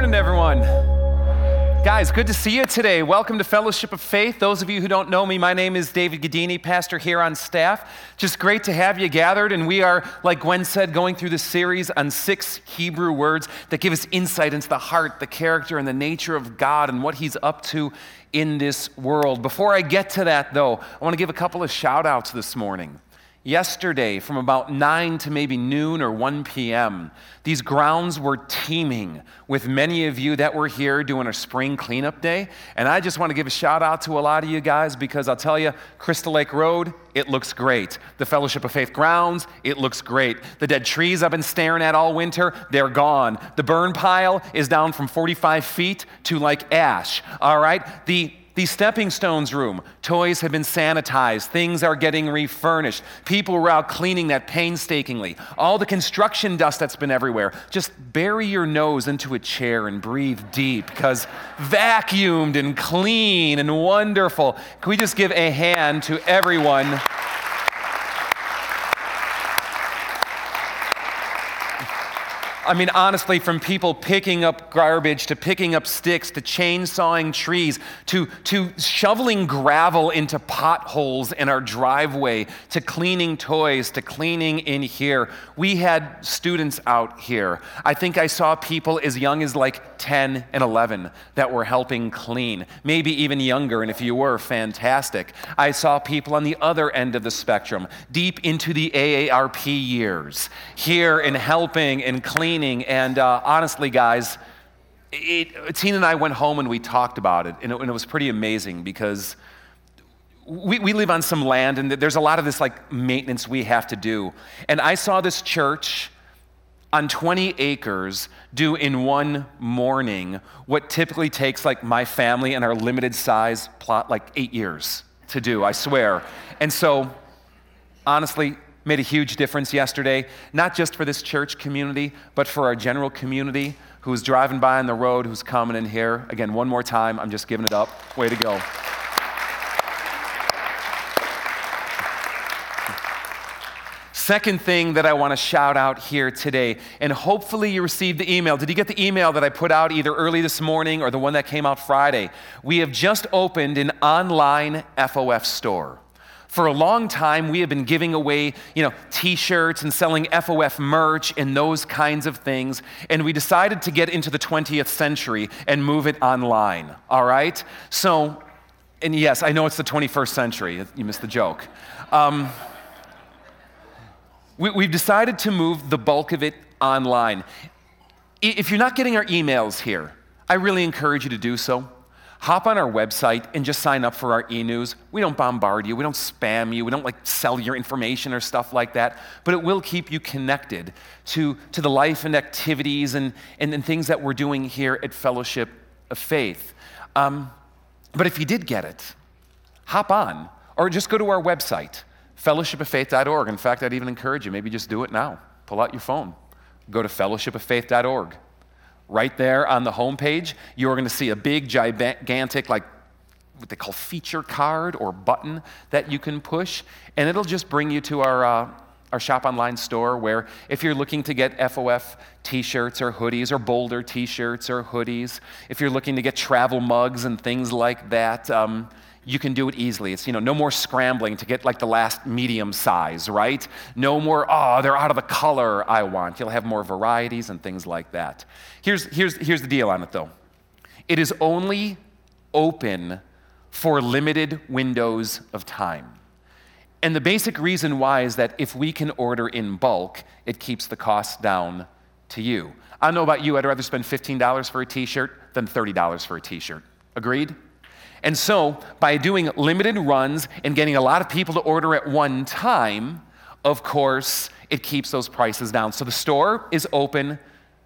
morning, everyone. Guys, good to see you today. Welcome to Fellowship of Faith. Those of you who don't know me, my name is David Gadini, pastor here on staff. Just great to have you gathered. And we are, like Gwen said, going through this series on six Hebrew words that give us insight into the heart, the character, and the nature of God and what He's up to in this world. Before I get to that, though, I want to give a couple of shout outs this morning. Yesterday, from about 9 to maybe noon or 1 p.m., these grounds were teeming with many of you that were here doing a spring cleanup day. And I just want to give a shout out to a lot of you guys because I'll tell you, Crystal Lake Road, it looks great. The Fellowship of Faith grounds, it looks great. The dead trees I've been staring at all winter, they're gone. The burn pile is down from 45 feet to like ash. All right? The the stepping stones room, toys have been sanitized, things are getting refurnished. People are out cleaning that painstakingly. All the construction dust that's been everywhere, just bury your nose into a chair and breathe deep because vacuumed and clean and wonderful. Can we just give a hand to everyone? I mean, honestly, from people picking up garbage to picking up sticks to chainsawing trees to, to shoveling gravel into potholes in our driveway to cleaning toys to cleaning in here. We had students out here. I think I saw people as young as like 10 and 11 that were helping clean, maybe even younger, and if you were, fantastic. I saw people on the other end of the spectrum, deep into the AARP years, here and helping and cleaning cleaning. And uh, honestly, guys, it, Tina and I went home and we talked about it, and it, and it was pretty amazing because we, we live on some land, and there's a lot of this like maintenance we have to do. And I saw this church on 20 acres do in one morning what typically takes like my family and our limited size plot like eight years to do, I swear. And so, honestly, made a huge difference yesterday, not just for this church community, but for our general community who's driving by on the road, who's coming in here. Again, one more time, I'm just giving it up. Way to go. Second thing that I want to shout out here today, and hopefully you received the email. Did you get the email that I put out either early this morning or the one that came out Friday? We have just opened an online FOF store. For a long time, we have been giving away, you know, t-shirts and selling FOF merch and those kinds of things. And we decided to get into the 20th century and move it online. All right? So, and yes, I know it's the 21st century. You missed the joke. Um, we, we've decided to move the bulk of it online. If you're not getting our emails here, I really encourage you to do so hop on our website and just sign up for our e-news. We don't bombard you, we don't spam you, we don't like sell your information or stuff like that, but it will keep you connected to, to the life and activities and, and, and things that we're doing here at Fellowship of Faith. Um, but if you did get it, hop on or just go to our website, fellowshipoffaith.org. In fact, I'd even encourage you, maybe just do it now. Pull out your phone, go to fellowshipoffaith.org Right there on the homepage, you're going to see a big, gigantic, like what they call feature card or button that you can push, and it'll just bring you to our. Uh, our shop online store where if you're looking to get FOF t-shirts or hoodies or Boulder t-shirts or hoodies, if you're looking to get travel mugs and things like that, um, you can do it easily. It's, you know, no more scrambling to get like the last medium size, right? No more, oh, they're out of the color I want. You'll have more varieties and things like that. Here's, here's, here's the deal on it though it is only open for limited windows of time. And the basic reason why is that if we can order in bulk, it keeps the cost down to you. I don't know about you, I'd rather spend $15 for a t shirt than $30 for a t shirt. Agreed? And so, by doing limited runs and getting a lot of people to order at one time, of course, it keeps those prices down. So the store is open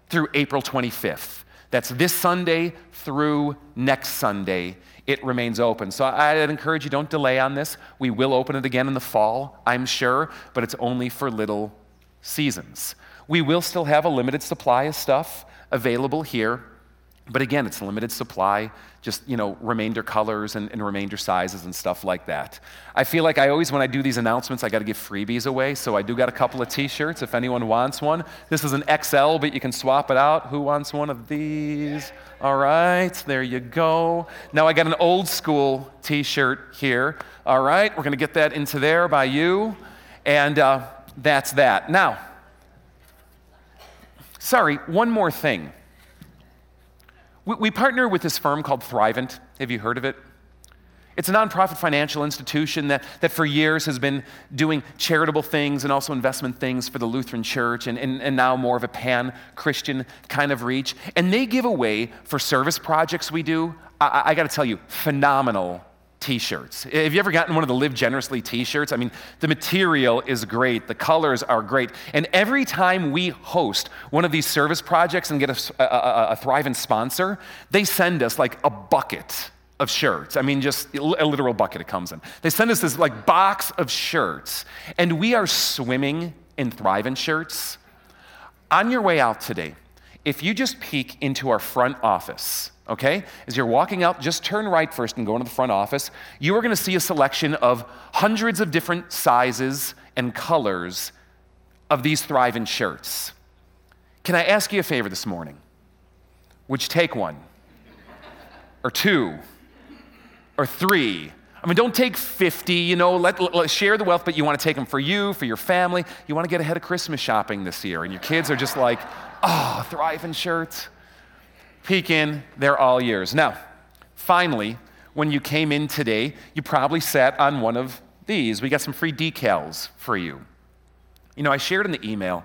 through April 25th. That's this Sunday through next Sunday. It remains open. So I'd encourage you don't delay on this. We will open it again in the fall, I'm sure, but it's only for little seasons. We will still have a limited supply of stuff available here But again, it's limited supply, just you know, remainder colors and, and, remainder sizes and stuff like that. I feel like I always, when I do these announcements, I got to give freebies away. So I do got a couple of T-shirts if anyone wants one. This is an XL, but you can swap it out. Who wants one of these? All right, there you go. Now I got an old school T-shirt here. All right, we're going to get that into there by you, and uh, that's that. Now, sorry, one more thing. We, we partner with this firm called Thrivent. Have you heard of it? It's a nonprofit financial institution that, that for years has been doing charitable things and also investment things for the Lutheran Church and, and, and now more of a pan Christian kind of reach. And they give away for service projects we do, I, I got to tell you, phenomenal t shirts. Have you ever gotten one of the Live Generously t shirts? I mean, the material is great, the colors are great. And every time we host one of these service projects and get a, a, a Thrivent sponsor, they send us like a bucket of shirts. I mean, just a literal bucket it comes in. They send us this like box of shirts, and we are swimming in Thrivent shirts. On your way out today, if you just peek into our front office, okay, as you're walking out, just turn right first and go into the front office, you are going to see a selection of hundreds of different sizes and colors of these Thrivent shirts. Can I ask you a favor this morning? Would you take one? Or two? or three. I mean, don't take 50, you know, let, let, share the wealth, but you want to take them for you, for your family. You want to get ahead of Christmas shopping this year. And your kids are just like, ah, oh, Thrivent shirts. Peek in, they're all yours. Now, finally, when you came in today, you probably sat on one of these. We got some free decals for you. You know, I shared in the email,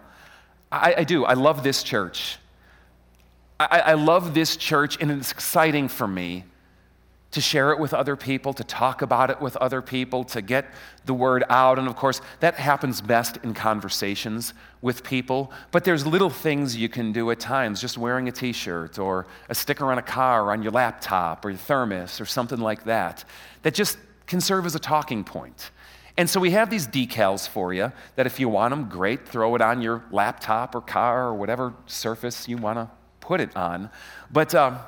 I, I do, I love this church. I, I love this church, and it's exciting for me to share it with other people, to talk about it with other people, to get the word out. And of course, that happens best in conversations with people. But there's little things you can do at times, just wearing a t shirt or a sticker on a car or on your laptop or your thermos or something like that, that just can serve as a talking point. And so we have these decals for you that if you want them, great, throw it on your laptop or car or whatever surface you want to put it on. But uh,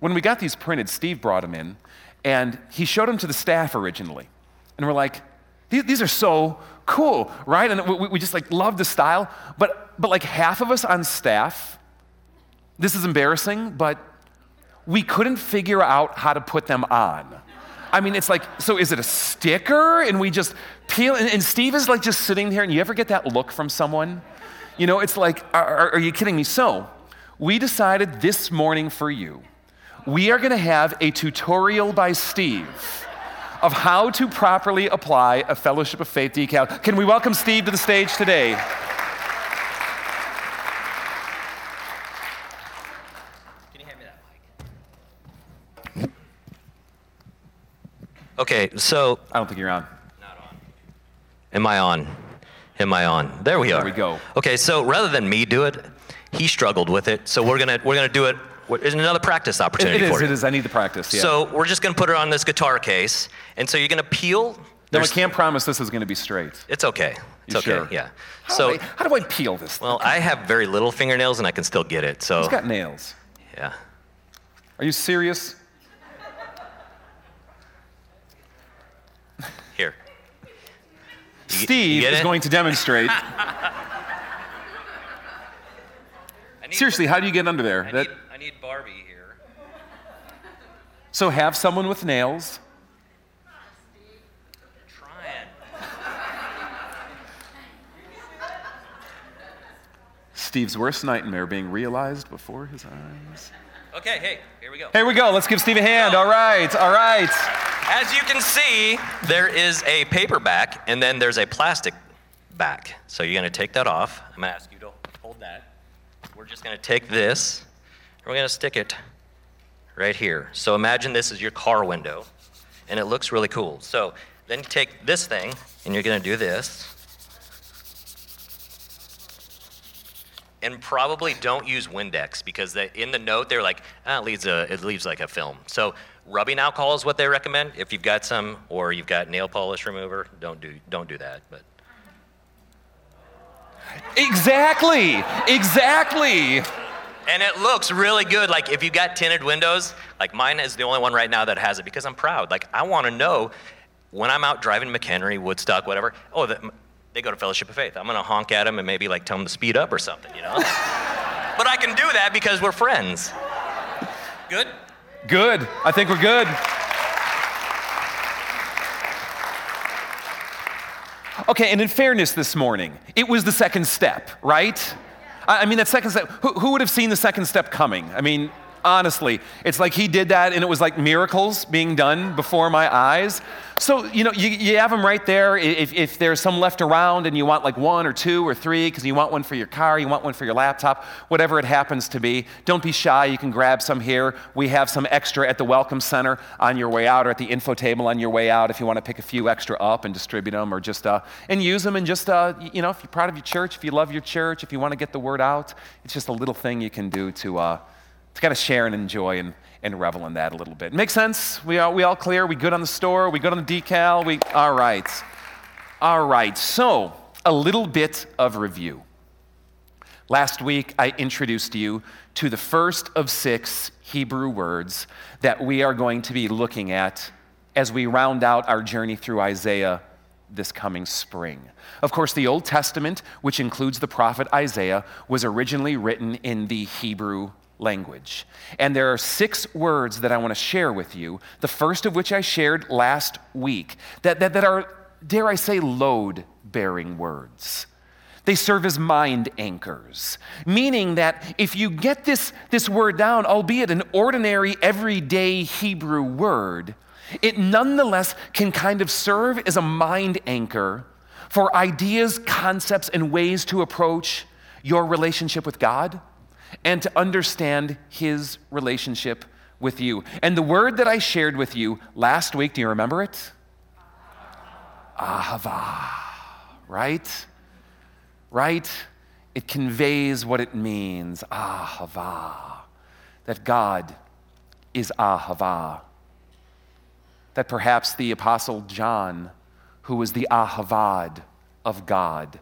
when we got these printed, Steve brought them in and he showed them to the staff originally. And we're like, these are so cool, right? And we, we just like love the style. But, but like half of us on staff, this is embarrassing, but we couldn't figure out how to put them on. I mean, it's like, so is it a sticker? And we just peel, and, and Steve is like just sitting here, and you ever get that look from someone? You know, it's like, are, are you kidding me? So, we decided this morning for you we are to have a tutorial by Steve of how to properly apply a Fellowship of Faith decal. Can we welcome Steve to the stage today? Can you hand me that mic? Okay, so. I don't think you're on. Not on. Am I on? Am I on? There we are. There we go. Okay, so rather than me do it, he struggled with it. So we're gonna we're gonna do it is another practice opportunity it, it for is, you. It is. I need the practice. Yeah. So we're just going to put it on this guitar case, and so you're going to peel. No, I can't promise this is going to be straight. It's okay. It's you okay. Sure? Yeah. How so do I, how do I peel this? Well, I have very little fingernails, and I can still get it. So. He's got nails. Yeah. Are you serious? Here. Steve is going to demonstrate. Seriously, how do you get under there? I need, Barbie here. So have someone with nails. Trying. Steve's worst nightmare being realized before his eyes. Okay, hey, here we go. Here we go. Let's give Steve a hand. All right, all right. As you can see, there is a paper back and then there's a plastic back. So you're going to take that off. I'm going to ask you to hold that. We're just going to take this we're going to stick it right here. So imagine this is your car window and it looks really cool. So then you take this thing and you're going to do this. And probably don't use Windex because in the note they're like, ah, it leaves a, it leaves like a film. So rubbing alcohol is what they recommend. If you've got some, or you've got nail polish remover, don't do don't do that. But Exactly. Exactly. And it looks really good. Like if you got tinted windows, like mine is the only one right now that has it because I'm proud. Like I want to know when I'm out driving McHenry, Woodstock, whatever. Oh, the, they go to Fellowship of Faith. I'm gonna honk at them and maybe like tell them to speed up or something, you know. but I can do that because we're friends. Good. Good. I think we're good. Okay, and in fairness this morning, it was the second step, right? I mean, that second step, who, who, would have seen the second step coming? I mean, honestly, it's like he did that and it was like miracles being done before my eyes. So, you know, you, you have them right there. If, if there's some left around and you want like one or two or three, because you want one for your car, you want one for your laptop, whatever it happens to be, don't be shy. You can grab some here. We have some extra at the Welcome Center on your way out or at the info table on your way out if you want to pick a few extra up and distribute them or just, uh, and use them and just, uh, you know, if you're proud of your church, if you love your church, if you want to get the word out, it's just a little thing you can do to, uh, to kind of share and enjoy and and revel in that a little bit. Make sense? We all, we all clear? We good on the store? We good on the decal? We, all right. All right. So, a little bit of review. Last week, I introduced you to the first of six Hebrew words that we are going to be looking at as we round out our journey through Isaiah this coming spring. Of course, the Old Testament, which includes the prophet Isaiah, was originally written in the Hebrew language. And there are six words that I want to share with you, the first of which I shared last week, that, that, that are, dare I say, load bearing words. They serve as mind anchors, meaning that if you get this, this word down, albeit an ordinary, everyday Hebrew word, it nonetheless can kind of serve as a mind anchor for ideas, concepts, and ways to approach your relationship with God and to understand his relationship with you. And the word that I shared with you last week, do you remember it? Ahava, right? Right? It conveys what it means. Ahava. That God is Ahava. That perhaps the Apostle John, who was the Ahavad of God,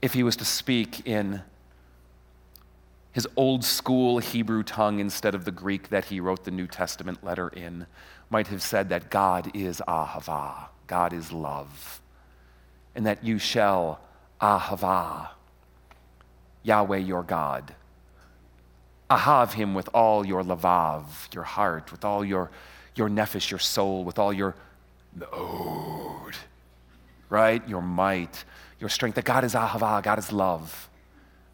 if he was to speak in his old school Hebrew tongue instead of the Greek that he wrote the New Testament letter in, might have said that God is ahava, God is love, and that you shall ahava, Yahweh your God. Ahav him with all your lavav, your heart, with all your, your nephesh, your soul, with all your node, right? Your might, your strength. That God is ahava, God is love.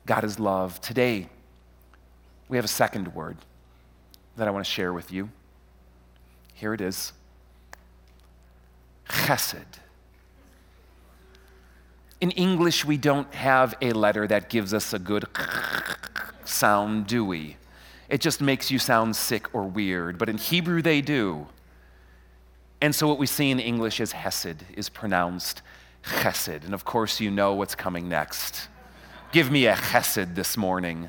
God is love. Today, we have a second word that I want to share with you. Here it is chesed. In English, we don't have a letter that gives us a good sound, do we? It just makes you sound sick or weird. But in Hebrew, they do. And so what we see in English is hesed, is pronounced chesed. And of course, you know what's coming next. Give me a chesed this morning.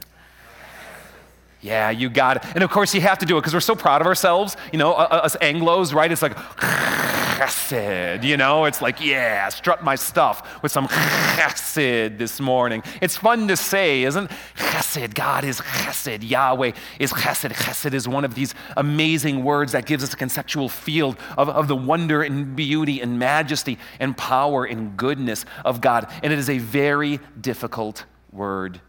Yeah, you got it. And of course, you have to do it because we're so proud of ourselves. You know, us Anglos, right? It's like, chesed, you know? It's like, yeah, strut my stuff with some chesed this morning. It's fun to say, isn't Chesed, God is chesed. Yahweh is chesed. Chesed is one of these amazing words that gives us a conceptual field of, of the wonder and beauty and majesty and power and goodness of God. And it is a very difficult word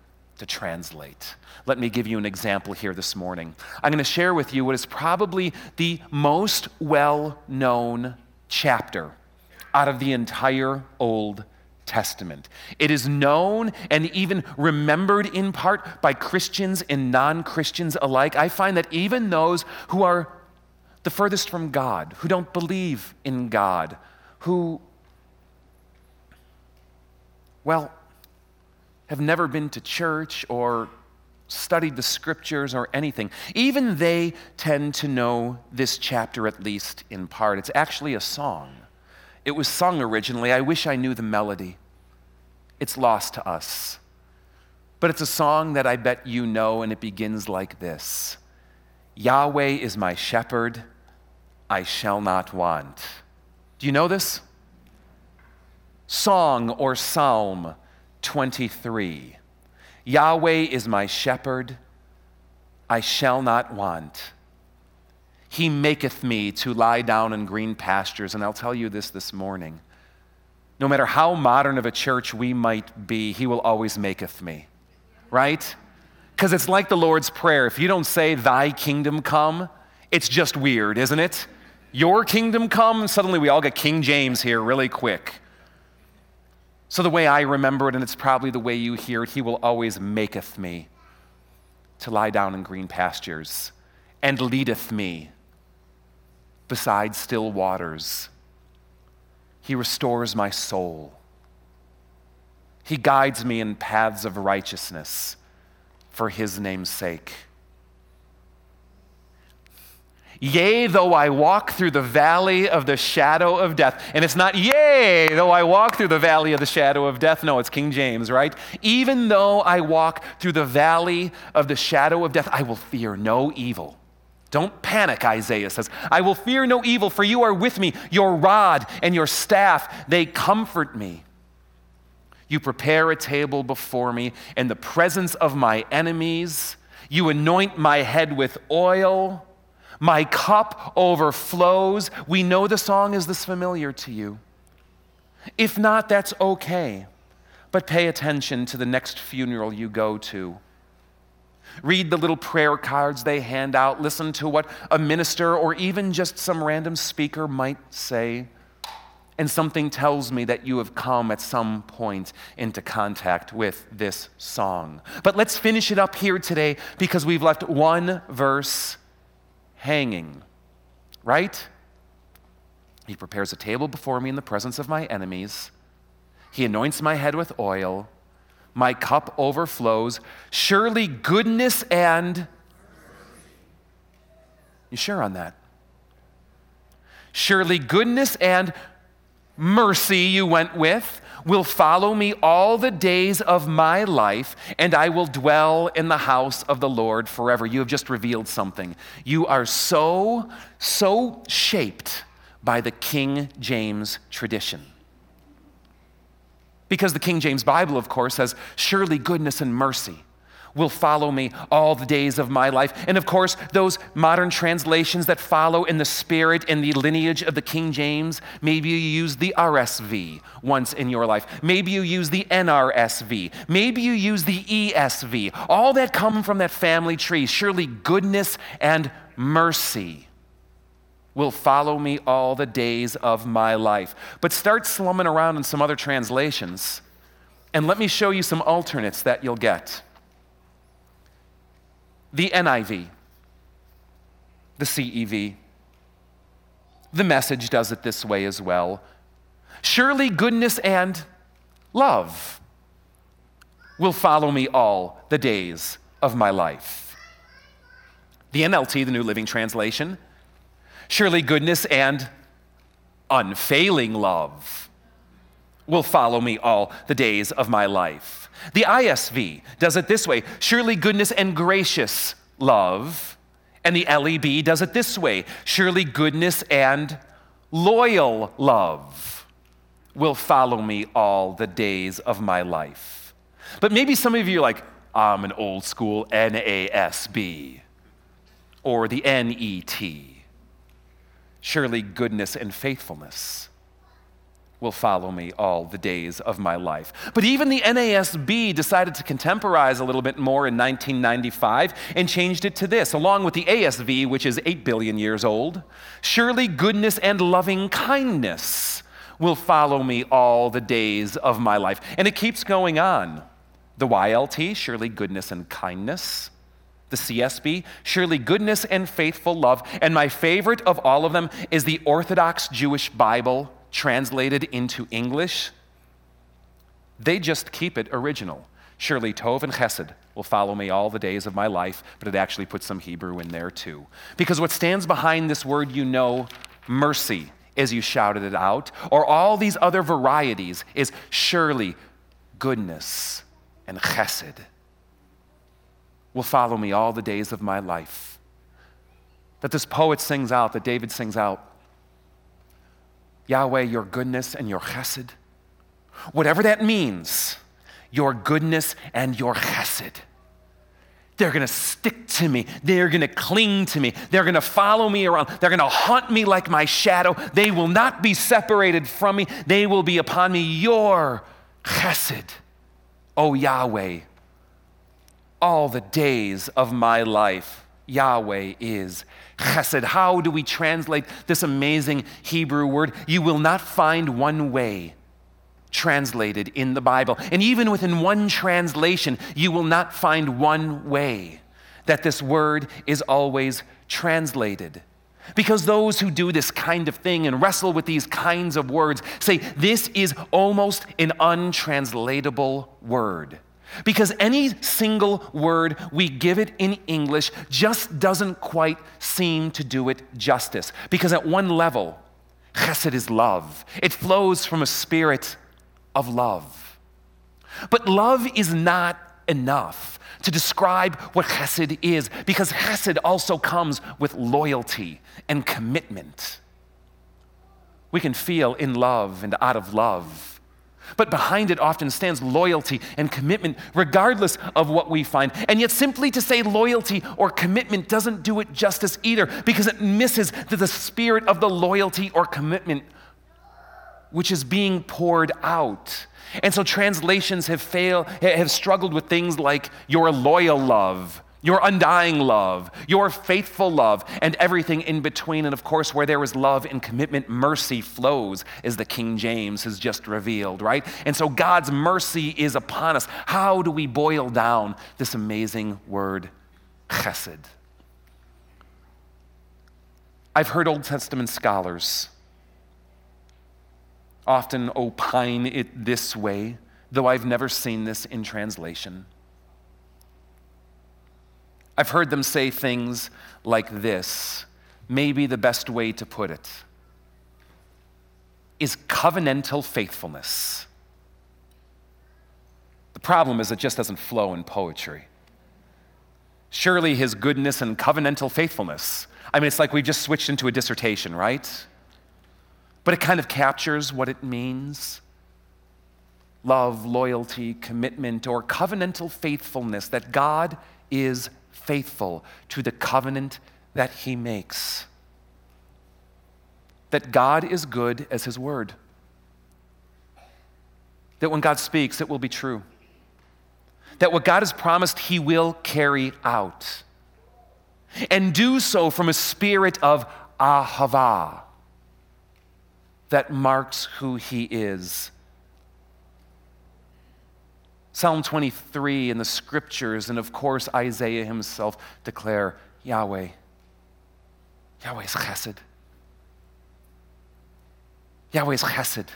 to translate. Let me give you an example here this morning. I'm going to share with you what is probably the most well known chapter out of the entire Old Testament. It is known and even remembered in part by Christians and non Christians alike. I find that even those who are the furthest from God, who don't believe in God, who, well, have never been to church or studied the scriptures or anything, even they tend to know this chapter at least in part. It's actually a song. It was sung originally. I wish I knew the melody. It's lost to us. But it's a song that I bet you know, and it begins like this Yahweh is my shepherd, I shall not want. Do you know this? Song or psalm 23. Yahweh is my shepherd, I shall not want. He maketh me to lie down in green pastures. And I'll tell you this this morning no matter how modern of a church we might be, He will always maketh me, right? Because it's like the Lord's Prayer. If you don't say, Thy kingdom come, it's just weird, isn't it? Your kingdom come, suddenly we all get King James here really quick. So, the way I remember it, and it's probably the way you hear it, He will always maketh me to lie down in green pastures and leadeth me beside still waters. He restores my soul. He guides me in paths of righteousness for his name's sake. Yea, though I walk through the valley of the shadow of death. And it's not, yea, though I walk through the valley of the shadow of death. No, it's King James, right? Even though I walk through the valley of the shadow of death, I will fear no evil. Don't panic, Isaiah says. I will fear no evil, for you are with me. Your rod and your staff, they comfort me. You prepare a table before me in the presence of my enemies. You anoint my head with oil. My cup overflows. We know the song is this familiar to you. If not, that's okay. But pay attention to the next funeral you go to. Read the little prayer cards they hand out. Listen to what a minister or even just some random speaker might say. And something tells me that you have come at some point into contact with this song. But let's finish it up here today because we've left one verse hanging, right? He prepares a table before me in the presence of my enemies. He anoints my head with oil. My cup overflows. Surely goodness and. You sure on that? Surely goodness and mercy you went with will follow me all the days of my life, and I will dwell in the house of the Lord forever. You have just revealed something. You are so, so shaped by the King James tradition. Because the King James Bible, of course, says, Surely goodness and mercy will follow me all the days of my life. And of course, those modern translations that follow in the spirit and the lineage of the King James, maybe you use the RSV once in your life. Maybe you use the NRSV. Maybe you use the ESV. All that come from that family tree. Surely goodness and mercy will follow me all the days of my life. But start slumming around in some other translations, and let me show you some alternates that you'll get the NIV, the CEV. The message does it this way as well. Surely goodness and love will follow me all the days of my life. The NLT, the New Living Translation, surely goodness and unfailing love will follow me all the days of my life. The ISV does it this way surely goodness and gracious love. And the LEB does it this way surely goodness and loyal love will follow me all the days of my life. But maybe some of you are like, I'm an old school NASB or the NET. Surely goodness and faithfulness will follow me all the days of my life. But even the NASB decided to contemporize a little bit more in 1995 and changed it to this, along with the ASV, which is 8 billion years old. Surely goodness and loving kindness will follow me all the days of my life. And it keeps going on. The YLT, surely goodness and kindness. The CSB, surely goodness and faithful love. And my favorite of all of them is the Orthodox Jewish Bible translated into English, they just keep it original. Surely Tov and Chesed will follow me all the days of my life, but it actually puts some Hebrew in there too. Because what stands behind this word, you know, mercy, as you shouted it out, or all these other varieties, is surely goodness and Chesed will follow me all the days of my life. That this poet sings out, that David sings out, Yahweh, your goodness and your chesed. Whatever that means, your goodness and your chesed they're to stick to me. They're to cling to me. They're to follow me around. They're to haunt me like my shadow. They will not be separated from me. They will be upon me. Your chesed, O Yahweh, all the days of my life. Yahweh is chesed. How do we translate this amazing Hebrew word? You will not find one way translated in the Bible. And even within one translation, you will not find one way that this word is always translated. Because those who do this kind of thing and wrestle with these kinds of words say this is almost an untranslatable word. Because any single word we give it in English just doesn't quite seem to do it justice. Because at one level, chesed is love, it flows from a spirit of love. But love is not enough to describe what chesed is, because chesed also comes with loyalty and commitment. We can feel in love and out of love. But behind it often stands loyalty and commitment, regardless of what we find. And yet, simply to say loyalty or commitment doesn't do it justice either, because it misses the spirit of the loyalty or commitment which is being poured out. And so translations have failed, have struggled with things like your loyal love, your undying love, your faithful love, and everything in between. And of course, where there is love and commitment, mercy flows, as the King James has just revealed, right? And so God's mercy is upon us. How do we boil down this amazing word, chesed? I've heard Old Testament scholars often opine it this way, though I've never seen this in translation. I've heard them say things like this. Maybe the best way to put it is covenantal faithfulness. The problem is it just doesn't flow in poetry. Surely his goodness and covenantal faithfulness. I mean, it's like we've just switched into a dissertation, right? but it kind of captures what it means love, loyalty, commitment, or covenantal faithfulness that God is faithful to the covenant that He makes. That God is good as His word. That when God speaks, it will be true. That what God has promised, He will carry out. And do so from a spirit of ahava that marks who he is. Psalm 23 and the scriptures, and of course Isaiah himself declare Yahweh. Yahweh is chesed. Yahweh is chesed.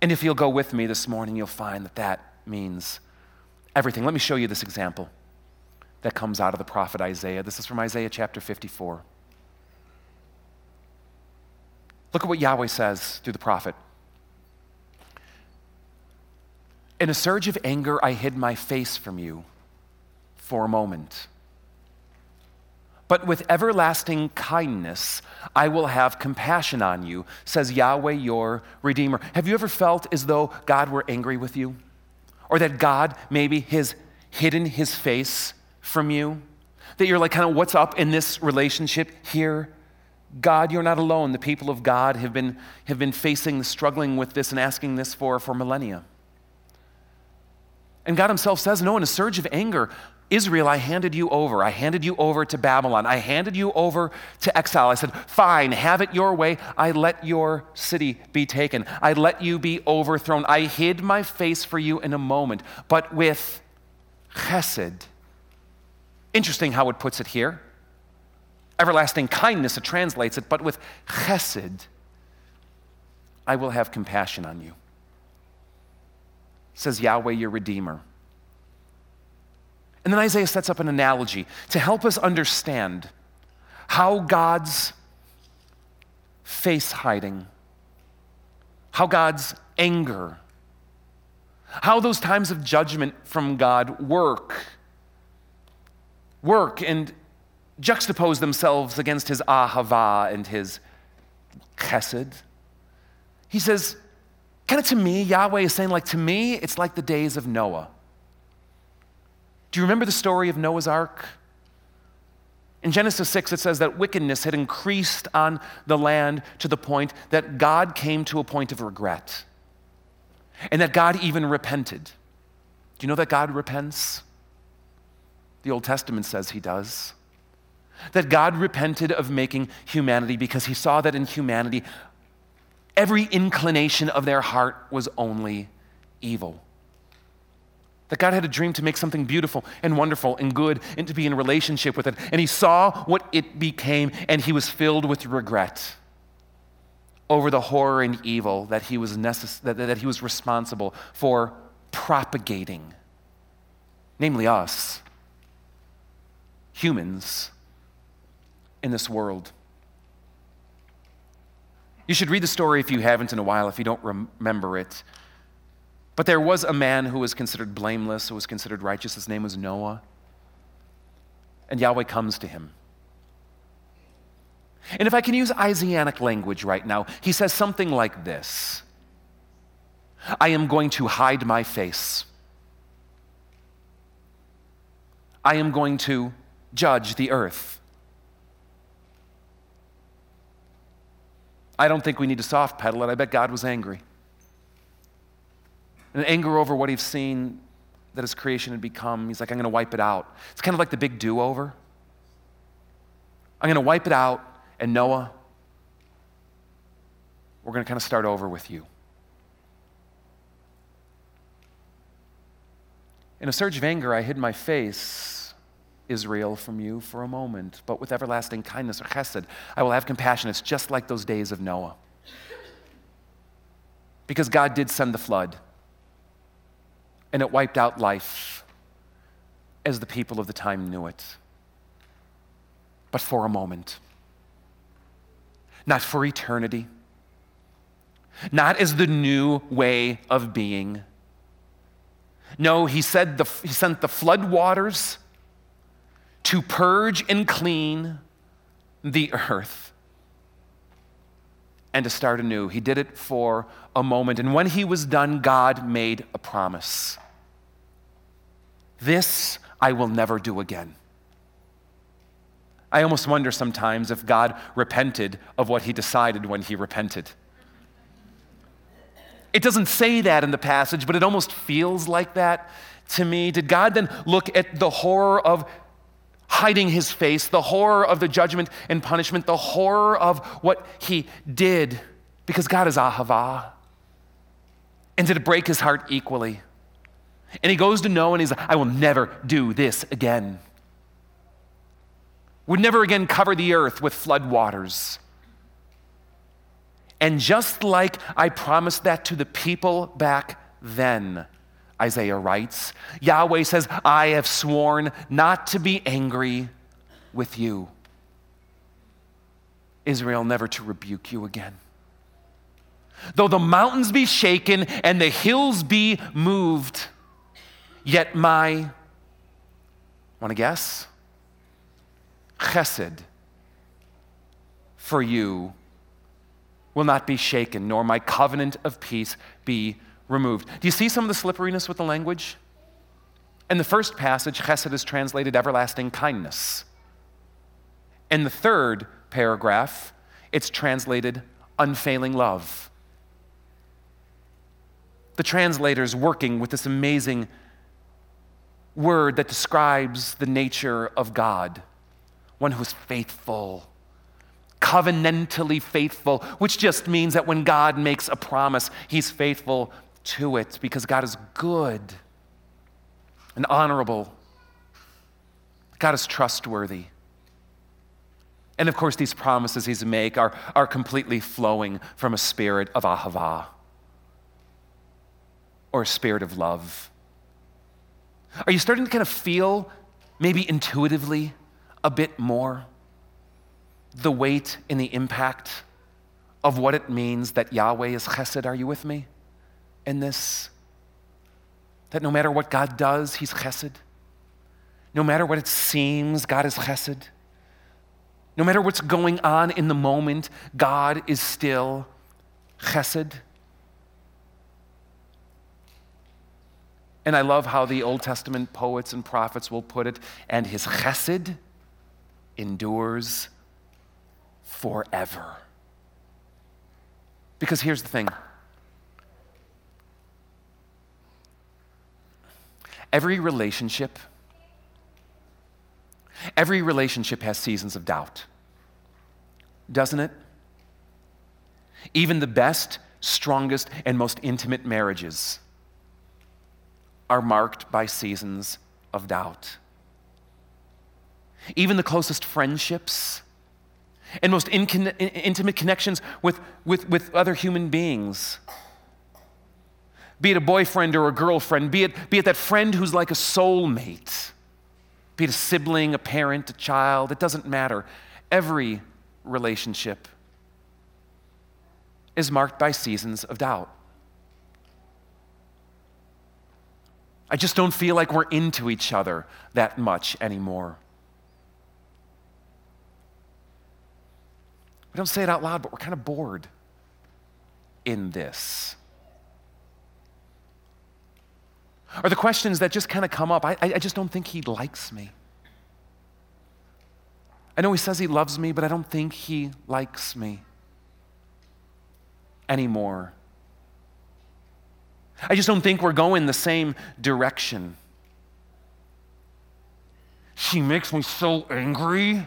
And if you'll go with me this morning, you'll find that that means everything. Let me show you this example that comes out of the prophet Isaiah. This is from Isaiah chapter 54. Look at what Yahweh says through the prophet. In a surge of anger, I hid my face from you for a moment. But with everlasting kindness, I will have compassion on you, says Yahweh your Redeemer. Have you ever felt as though God were angry with you? Or that God maybe has hidden his face from you? That you're like, kind of, what's up in this relationship here? God, you're not alone. The people of God have been, have been facing, struggling with this and asking this for, for millennia. And God Himself says, No, in a surge of anger, Israel, I handed you over. I handed you over to Babylon. I handed you over to exile. I said, Fine, have it your way. I let your city be taken. I let you be overthrown. I hid my face for you in a moment, but with chesed. Interesting how it puts it here everlasting kindness, it translates it, but with chesed, I will have compassion on you. Says Yahweh, your Redeemer. And then Isaiah sets up an analogy to help us understand how God's face hiding, how God's anger, how those times of judgment from God work. Work and juxtapose themselves against his ahava and his chesed. He says, kind of to me, Yahweh is saying, like, to me, it's like the days of Noah. Do you remember the story of Noah's Ark? In Genesis 6, it says that wickedness had increased on the land to the point that God came to a point of regret and that God even repented. Do you know that God repents? The Old Testament says he does. That God repented of making humanity because he saw that in humanity, every inclination of their heart was only evil. That God had a dream to make something beautiful and wonderful and good and to be in relationship with it. And he saw what it became and he was filled with regret over the horror and evil that he was, necess- that, that he was responsible for propagating, namely us, humans in this world. You should read the story if you haven't in a while, if you don't remember it. But there was a man who was considered blameless, who was considered righteous. His name was Noah. And Yahweh comes to him. And if I can use Isaianic language right now, he says something like this I am going to hide my face. I am going to judge the earth. I don't think we need to soft pedal it. I bet God was angry and anger over what he's seen that his creation had become. He's like, I'm going to wipe it out. It's kind of like the big do over. I'm going to wipe it out, and Noah, we're going to kind of start over with you. In a surge of anger, I hid my face, Israel, from you for a moment, but with everlasting kindness or chesed, I will have compassion. It's just like those days of Noah. Because God did send the flood and it wiped out life as the people of the time knew it. But for a moment, not for eternity, not as the new way of being. No, he said the, he sent the flood waters to purge and clean the earth and to start anew. He did it for a moment. And when he was done, God made a promise This I will never do again. I almost wonder sometimes if God repented of what he decided when he repented. It doesn't say that in the passage, but it almost feels like that to me. Did God then look at the horror of hiding his face, the horror of the judgment and punishment, the horror of what he did, because God is Ahava. And did it break his heart equally? And he goes to Noah and he's like, I will never do this again. Would never again cover the earth with flood waters. And just like I promised that to the people back then, Isaiah writes. Yahweh says, I have sworn not to be angry with you. Israel, never to rebuke you again. Though the mountains be shaken and the hills be moved, yet my, want to guess? Chesed for you will not be shaken, nor my covenant of peace be removed. Do you see some of the slipperiness with the language? In the first passage, chesed is translated everlasting kindness. In the third paragraph, it's translated unfailing love. The translator's working with this amazing word that describes the nature of God, one who is faithful, covenantally faithful, which just means that when God makes a promise, he's faithful to it because God is good and honorable. God is trustworthy. And of course, these promises he's make are, are completely flowing from a spirit of ahava or a spirit of love. Are you starting to kind of feel, maybe intuitively, a bit more the weight and the impact of what it means that Yahweh is chesed? Are you with me? In this? That no matter what God does, He's chesed. No matter what it seems, God is chesed. No matter what's going on in the moment, God is still chesed. And I love how the Old Testament poets and prophets will put it, and his chesed endures forever. Because here's the thing every relationship, every relationship has seasons of doubt, doesn't it? Even the best, strongest, and most intimate marriages are marked by seasons of doubt. Even the closest friendships and most intimate connections with, with, with other human beings. Be it a boyfriend or a girlfriend, be it, be it that friend who's like a soulmate, be it a sibling, a parent, a child, it doesn't matter. Every relationship is marked by seasons of doubt. I just don't feel like we're into each other that much anymore. We don't say it out loud, but we're kind of bored in this. Or the questions that just kind of come up I, I just don't think he likes me. I know he says he loves me, but I don't think he likes me anymore. I just don't think we're going the same direction. She makes me so angry.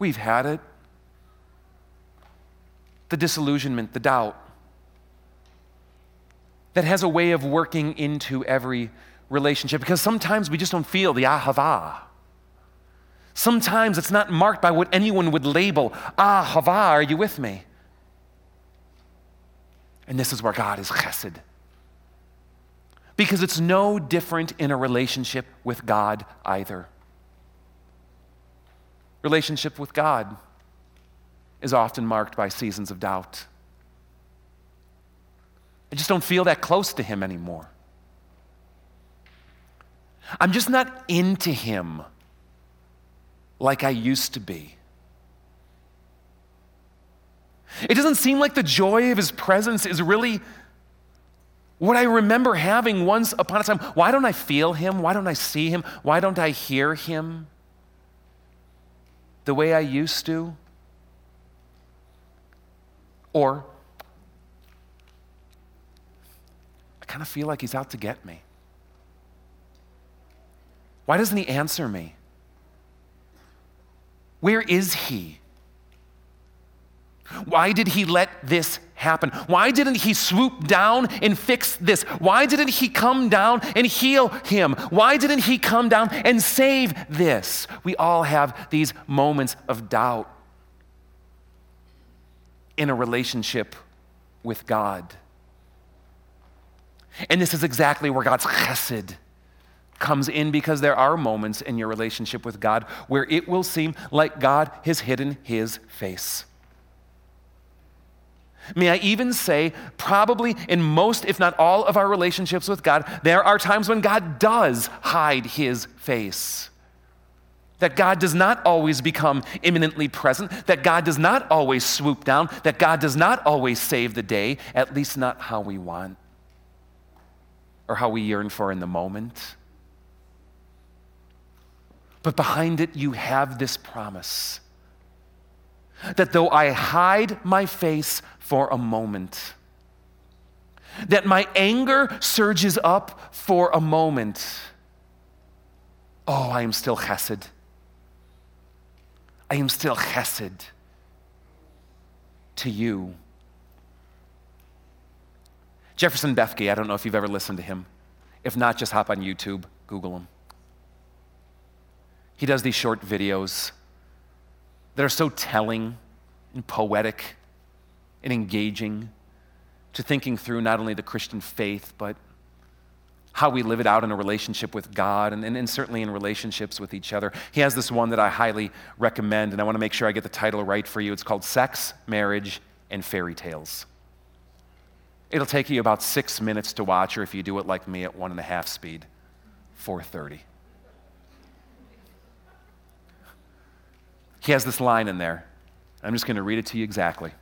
We've had it. The disillusionment, the doubt that has a way of working into every relationship because sometimes we just don't feel the ahava. Sometimes it's not marked by what anyone would label ahava. Are you with me? And this is where God is chesed. Because it's no different in a relationship with God either. Relationship with God is often marked by seasons of doubt. I just don't feel that close to Him anymore. I'm just not into Him like I used to be. It doesn't seem like the joy of his presence is really what I remember having once upon a time. Why don't I feel him? Why don't I see him? Why don't I hear him the way I used to? Or, I kind of feel like he's out to get me. Why doesn't he answer me? Where is he? Why did he let this happen? Why didn't he swoop down and fix this? Why didn't he come down and heal him? Why didn't he come down and save this? We all have these moments of doubt in a relationship with God. And this is exactly where God's chesed comes in because there are moments in your relationship with God where it will seem like God has hidden his face. May I even say, probably in most, if not all, of our relationships with God, there are times when God does hide his face. That God does not always become imminently present, that God does not always swoop down, that God does not always save the day, at least not how we want or how we yearn for in the moment. But behind it, you have this promise that though I hide my face for a moment, that my anger surges up for a moment, oh, I am still chesed. I am still chesed to you. Jefferson Bethke, I don't know if you've ever listened to him. If not, just hop on YouTube, Google him. He does these short videos that are so telling and poetic and engaging to thinking through not only the Christian faith, but how we live it out in a relationship with God and, and, and, certainly in relationships with each other. He has this one that I highly recommend, and I want to make sure I get the title right for you. It's called Sex, Marriage, and Fairy Tales. It'll take you about six minutes to watch, or if you do it like me at one and a half speed, 430. He has this line in there. I'm just going to read it to you exactly.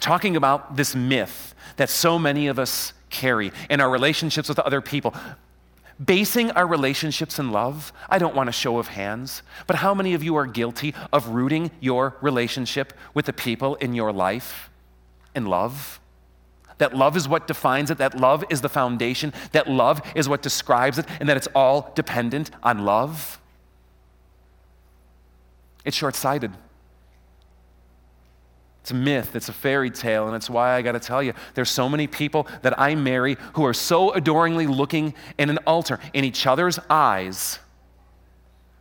talking about this myth that so many of us carry in our relationships with other people. Basing our relationships in love, I don't want a show of hands, but how many of you are guilty of rooting your relationship with the people in your life in love? That love is what defines it, that love is the foundation, that love is what describes it, and that it's all dependent on love. It's short sighted. It's a myth, it's a fairy tale, and it's why I got to tell you there's so many people that I marry who are so adoringly looking in an altar in each other's eyes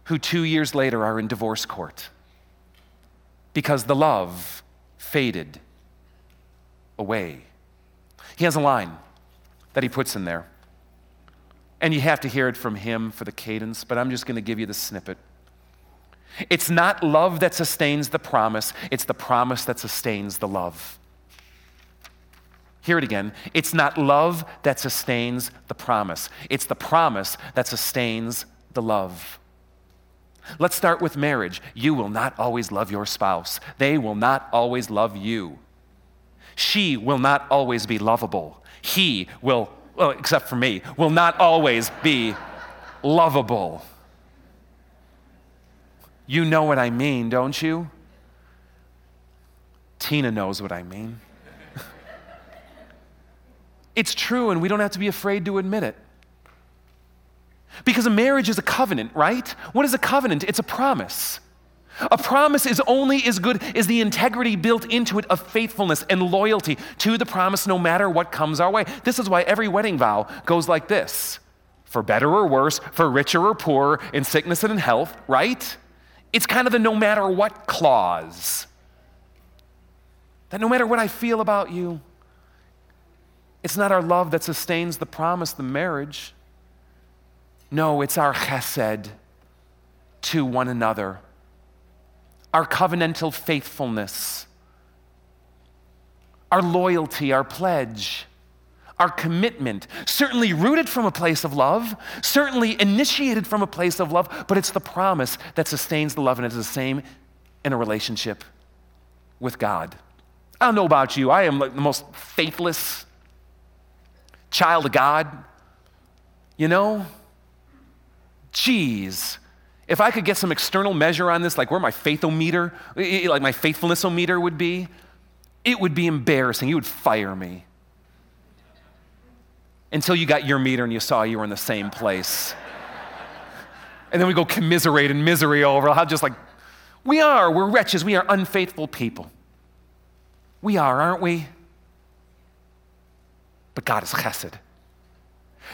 who two years later are in divorce court because the love faded away. He has a line that he puts in there, and you have to hear it from him for the cadence, but I'm just going to give you the snippet. It's not love that sustains the promise, it's the promise that sustains the love. Hear it again. It's not love that sustains the promise, it's the promise that sustains the love. Let's start with marriage. You will not always love your spouse, they will not always love you. She will not always be lovable. He will, well, except for me, will not always be lovable. You know what I mean, don't you? Tina knows what I mean. it's true, and we don't have to be afraid to admit it. Because a marriage is a covenant, right? What is a covenant? It's a promise. A promise is only as good as the integrity built into it of faithfulness and loyalty to the promise no matter what comes our way. This is why every wedding vow goes like this for better or worse, for richer or poorer, in sickness and in health, right? It's kind of the no matter what clause. That no matter what I feel about you, it's not our love that sustains the promise, the marriage. No, it's our chesed to one another, our covenantal faithfulness, our loyalty, our pledge our commitment, certainly rooted from a place of love, certainly initiated from a place of love, but it's the promise that sustains the love, and it's the same in a relationship with God. I don't know about you, I am like the most faithless child of God. You know? Geez. If I could get some external measure on this, like where my faithometer, like my faithfulnessometer would be, it would be embarrassing. You would fire me until you got your meter and you saw you were in the same place. and then we go commiserate in misery over how just like, we are, we're wretches, we are unfaithful people. We are, aren't we? But God is chesed.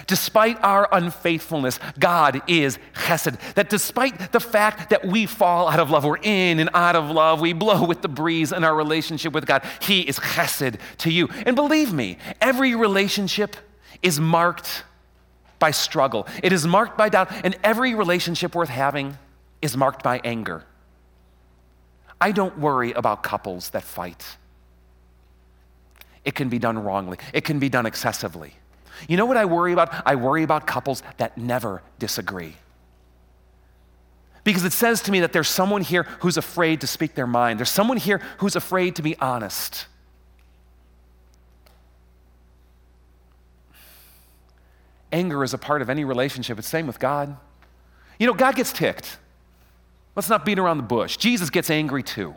Despite our unfaithfulness, God is chesed. That despite the fact that we fall out of love, we're in and out of love, we blow with the breeze in our relationship with God, He is chesed to you. And believe me, every relationship is marked by struggle, it is marked by doubt, and every relationship worth having is marked by anger. I don't worry about couples that fight. It can be done wrongly, it can be done excessively. You know what I worry about? I worry about couples that never disagree. Because it says to me that there's someone here who's afraid to speak their mind. There's someone here who's afraid to be honest. Anger is a part of any relationship. It's the same with God. You know, God gets ticked. Let's not beat around the bush. Jesus gets angry too.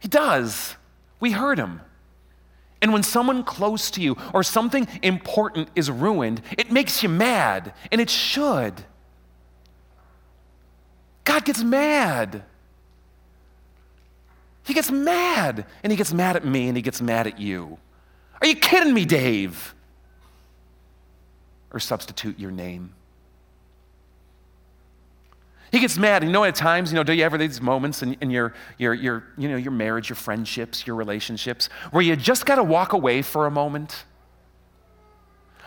He does. We heard him. And when someone close to you or something important is ruined, it makes you mad, and it should. God gets mad. He gets mad, and he gets mad at me, and he gets mad at you. Are you kidding me, Dave? or substitute your name. He gets mad. You know, at times, you know, do you ever have these moments in, in your, your, your, you know, your marriage, your friendships, your relationships, where you just got to walk away for a moment?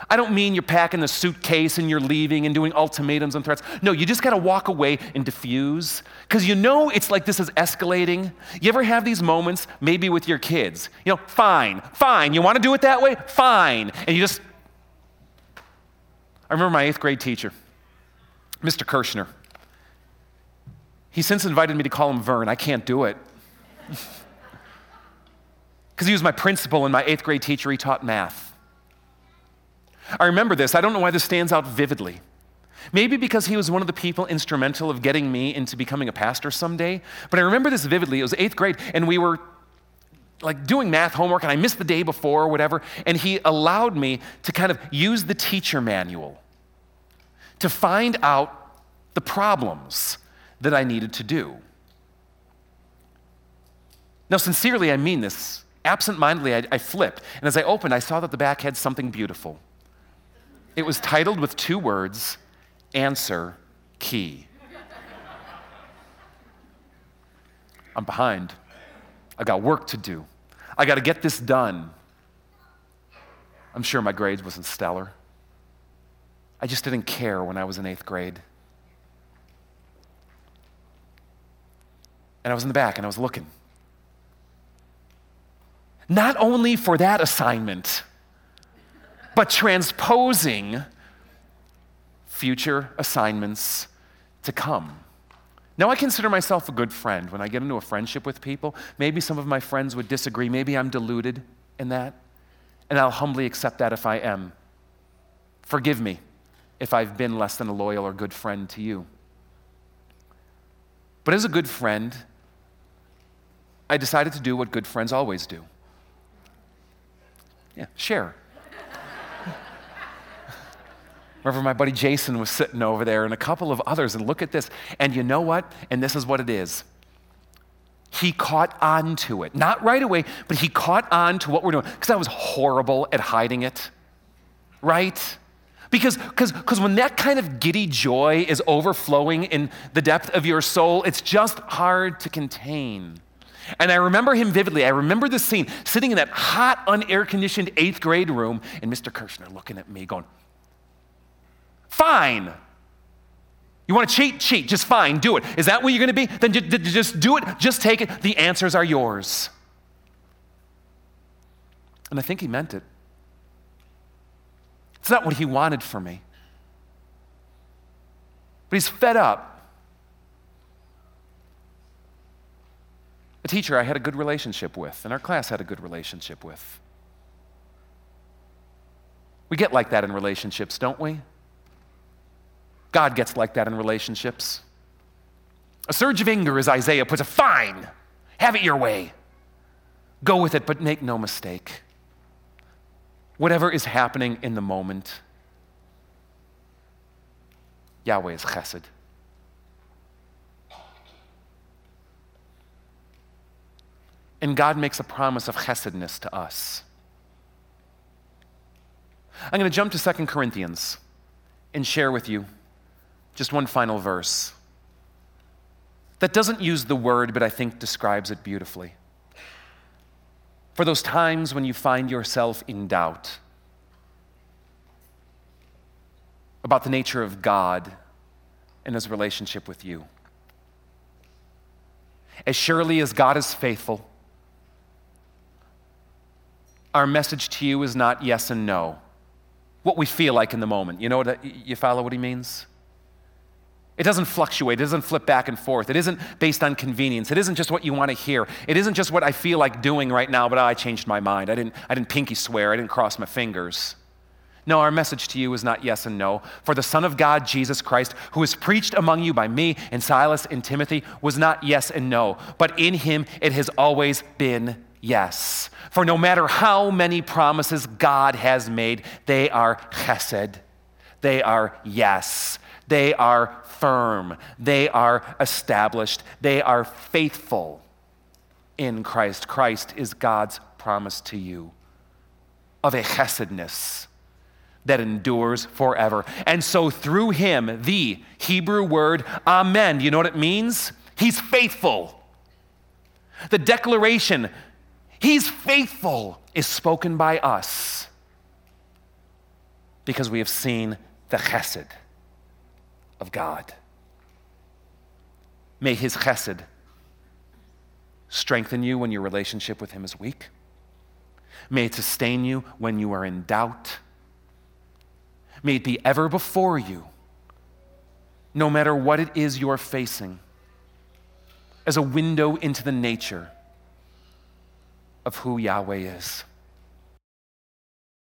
I don't mean you're packing the suitcase and you're leaving and doing ultimatums and threats. No, you just got to walk away and diffuse because you know it's like this is escalating. You ever have these moments, maybe with your kids? You know, fine, fine. You want to do it that way? Fine. And you just I remember my eighth grade teacher, Mr. Kirschner. He since invited me to call him Vern. I can't do it. because he was my principal and my eighth grade teacher. He taught math. I remember this. I don't know why this stands out vividly. Maybe because he was one of the people instrumental of getting me into becoming a pastor someday. But I remember this vividly. It was eighth grade, and we were like doing math homework, and I missed the day before or whatever. And he allowed me to kind of use the teacher manual to find out the problems that I needed to do. Now, sincerely, I mean this. Absent mindedly, I, I flipped, and as I opened, I saw that the back had something beautiful. It was titled with two words answer key. I'm behind. I got work to do. I got to get this done. I'm sure my grades wasn't stellar. I just didn't care when I was in eighth grade. And I was in the back and I was looking. Not only for that assignment, but transposing future assignments to come. Now, I consider myself a good friend. When I get into a friendship with people, maybe some of my friends would disagree. Maybe I'm deluded in that. And I'll humbly accept that if I am. Forgive me if I've been less than a loyal or good friend to you. But as a good friend, I decided to do what good friends always do. Yeah, share. Remember, my buddy Jason was sitting over there and a couple of others, and look at this. And you know what? And this is what it is. He caught on to it. Not right away, but he caught on to what we're doing. Because I was horrible at hiding it, right? Because cause, cause when that kind of giddy joy is overflowing in the depth of your soul, it's just hard to contain. And I remember him vividly. I remember the scene sitting in that hot, unair conditioned eighth grade room, and Mr. Kirschner looking at me, going, Fine. You want to cheat? Cheat. Just fine. Do it. Is that what you're going to be? Then just do it. Just take it. The answers are yours. And I think he meant it. It's not what he wanted for me. But he's fed up. Teacher I had a good relationship with, and our class had a good relationship with. We get like that in relationships, don't we? God gets like that in relationships. A surge of anger, as Isaiah puts it, fine, have it your way. Go with it, but make no mistake. Whatever is happening in the moment, Yahweh is chesed. And God makes a promise of chesedness to us. I'm going to jump to 2 Corinthians and share with you just one final verse that doesn't use the word, but I think describes it beautifully. For those times when you find yourself in doubt about the nature of God and his relationship with you. As surely as God is faithful, our message to you is not yes and no, what we feel like in the moment. You know what, you follow what he means? It doesn't fluctuate. It doesn't flip back and forth. It isn't based on convenience. It isn't just what you want to hear. It isn't just what I feel like doing right now, but oh, I changed my mind. I didn't, I didn't pinky swear. I didn't cross my fingers. No, our message to you is not yes and no. For the Son of God, Jesus Christ, who was preached among you by me and Silas and Timothy, was not yes and no, but in him it has always been yes. For no matter how many promises God has made, they are chesed. They are yes. They are firm, they are established, they are faithful in Christ. Christ is God's promise to you of a chesedness that endures forever. And so through him, the Hebrew word amen, you know what it means? He's faithful. The declaration, he's faithful, is spoken by us because we have seen the chesed of God. May His chesed strengthen you when your relationship with Him is weak. May it sustain you when you are in doubt. May it be ever before you, no matter what it is you're facing, as a window into the nature of who Yahweh is.